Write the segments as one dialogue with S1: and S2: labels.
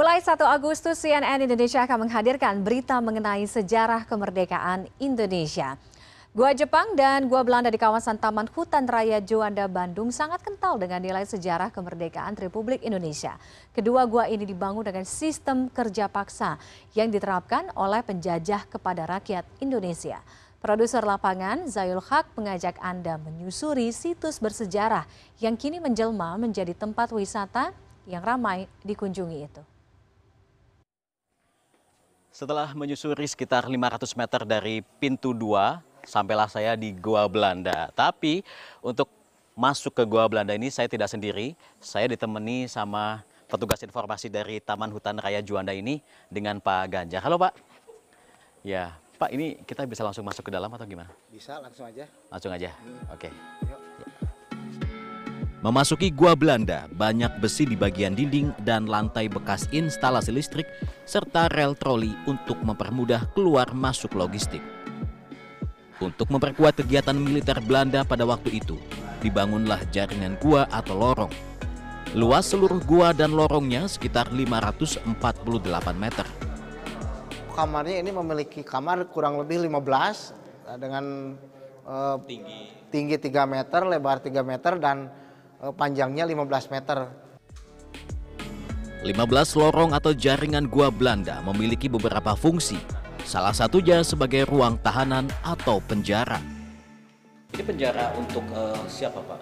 S1: Mulai 1 Agustus, CNN Indonesia akan menghadirkan berita mengenai sejarah kemerdekaan Indonesia. Gua Jepang dan gua Belanda di kawasan Taman Hutan Raya Juanda, Bandung sangat kental dengan nilai sejarah kemerdekaan Republik Indonesia. Kedua gua ini dibangun dengan sistem kerja paksa yang diterapkan oleh penjajah kepada rakyat Indonesia. Produser lapangan Zayul Haq mengajak Anda menyusuri situs bersejarah yang kini menjelma menjadi tempat wisata yang ramai dikunjungi itu.
S2: Setelah menyusuri sekitar 500 meter dari pintu 2, sampailah saya di Goa Belanda. Tapi untuk masuk ke Goa Belanda ini saya tidak sendiri, saya ditemani sama petugas informasi dari Taman Hutan Raya Juanda ini dengan Pak Ganjar. Halo Pak. Ya, Pak ini kita bisa langsung masuk ke dalam atau gimana?
S3: Bisa langsung aja.
S2: Langsung aja. Hmm. Oke. Okay.
S4: Memasuki gua Belanda, banyak besi di bagian dinding dan lantai bekas instalasi listrik serta rel troli untuk mempermudah keluar masuk logistik. Untuk memperkuat kegiatan militer Belanda pada waktu itu, dibangunlah jaringan gua atau lorong. Luas seluruh gua dan lorongnya sekitar 548 meter.
S3: Kamarnya ini memiliki kamar kurang lebih 15 dengan uh, tinggi tinggi 3 meter, lebar 3 meter dan Eh, panjangnya 15 meter.
S4: 15 lorong atau jaringan gua Belanda memiliki beberapa fungsi, salah satunya sebagai ruang tahanan atau penjara.
S2: Ini penjara untuk uh, siapa Pak?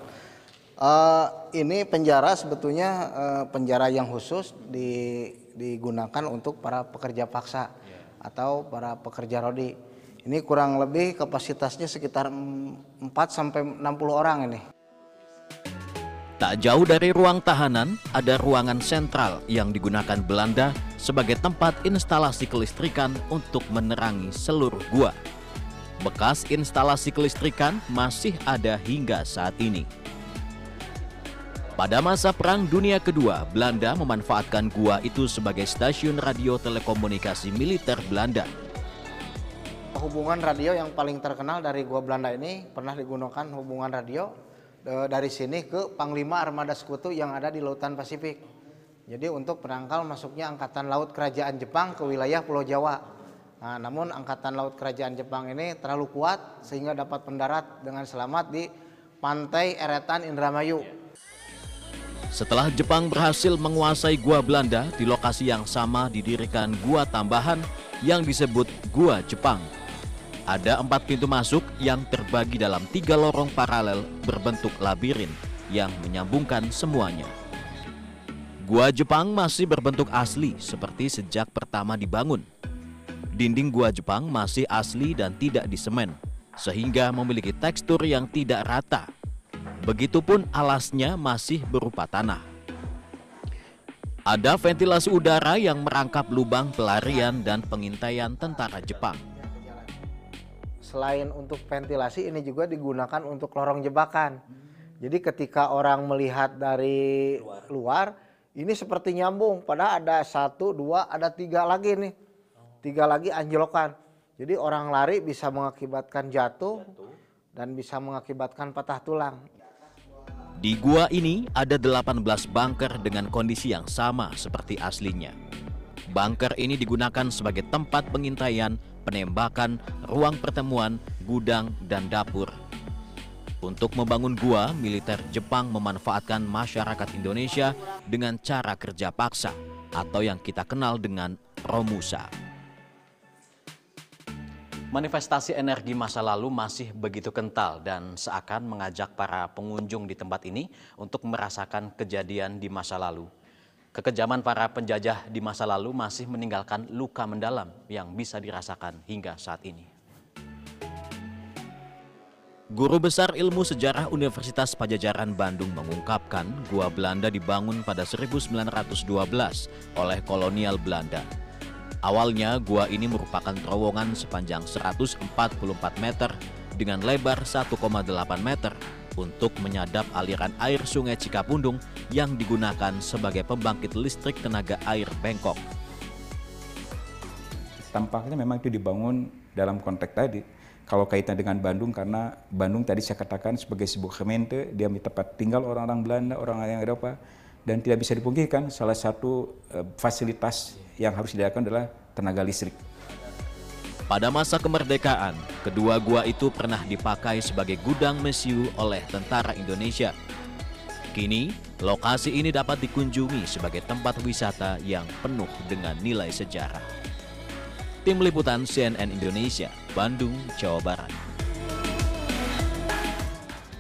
S3: Uh, ini penjara sebetulnya uh, penjara yang khusus di, digunakan untuk para pekerja paksa yeah. atau para pekerja rodi. Ini kurang lebih kapasitasnya sekitar 4 sampai 60 orang ini.
S4: Tak jauh dari ruang tahanan, ada ruangan sentral yang digunakan Belanda sebagai tempat instalasi kelistrikan untuk menerangi seluruh gua. Bekas instalasi kelistrikan masih ada hingga saat ini. Pada masa Perang Dunia Kedua, Belanda memanfaatkan gua itu sebagai stasiun radio telekomunikasi militer Belanda.
S3: Hubungan radio yang paling terkenal dari gua Belanda ini pernah digunakan hubungan radio dari sini ke Panglima Armada Sekutu yang ada di Lautan Pasifik. Jadi untuk penangkal masuknya Angkatan Laut Kerajaan Jepang ke wilayah Pulau Jawa. Nah, namun Angkatan Laut Kerajaan Jepang ini terlalu kuat sehingga dapat mendarat dengan selamat di pantai Eretan Indramayu.
S4: Setelah Jepang berhasil menguasai gua Belanda, di lokasi yang sama didirikan gua tambahan yang disebut Gua Jepang ada empat pintu masuk yang terbagi dalam tiga lorong paralel berbentuk labirin yang menyambungkan semuanya. Gua Jepang masih berbentuk asli seperti sejak pertama dibangun. Dinding gua Jepang masih asli dan tidak disemen, sehingga memiliki tekstur yang tidak rata. Begitupun alasnya masih berupa tanah. Ada ventilasi udara yang merangkap lubang pelarian dan pengintaian tentara Jepang
S3: selain untuk ventilasi ini juga digunakan untuk lorong jebakan. Jadi ketika orang melihat dari luar, luar ini seperti nyambung, padahal ada satu, dua, ada tiga lagi nih, tiga lagi anjlokan. Jadi orang lari bisa mengakibatkan jatuh, dan bisa mengakibatkan patah tulang.
S4: Di gua ini ada 18 bunker dengan kondisi yang sama seperti aslinya. Bunker ini digunakan sebagai tempat pengintaian penembakan, ruang pertemuan, gudang, dan dapur. Untuk membangun gua, militer Jepang memanfaatkan masyarakat Indonesia dengan cara kerja paksa atau yang kita kenal dengan Romusa.
S2: Manifestasi energi masa lalu masih begitu kental dan seakan mengajak para pengunjung di tempat ini untuk merasakan kejadian di masa lalu. Kekejaman para penjajah di masa lalu masih meninggalkan luka mendalam yang bisa dirasakan hingga saat ini.
S4: Guru Besar Ilmu Sejarah Universitas Pajajaran Bandung mengungkapkan Gua Belanda dibangun pada 1912 oleh kolonial Belanda. Awalnya gua ini merupakan terowongan sepanjang 144 meter dengan lebar 1,8 meter untuk menyadap aliran air sungai Cikapundung yang digunakan sebagai pembangkit listrik tenaga air Bengkok.
S5: Tampaknya memang itu dibangun dalam konteks tadi. Kalau kaitan dengan Bandung, karena Bandung tadi saya katakan sebagai sebuah kemente, dia tempat tinggal orang-orang Belanda, orang-orang Eropa, dan tidak bisa dipungkirkan salah satu eh, fasilitas yang harus disediakan adalah tenaga listrik.
S4: Pada masa kemerdekaan, kedua gua itu pernah dipakai sebagai gudang mesiu oleh tentara Indonesia. Kini, lokasi ini dapat dikunjungi sebagai tempat wisata yang penuh dengan nilai sejarah. Tim Liputan CNN Indonesia, Bandung, Jawa Barat.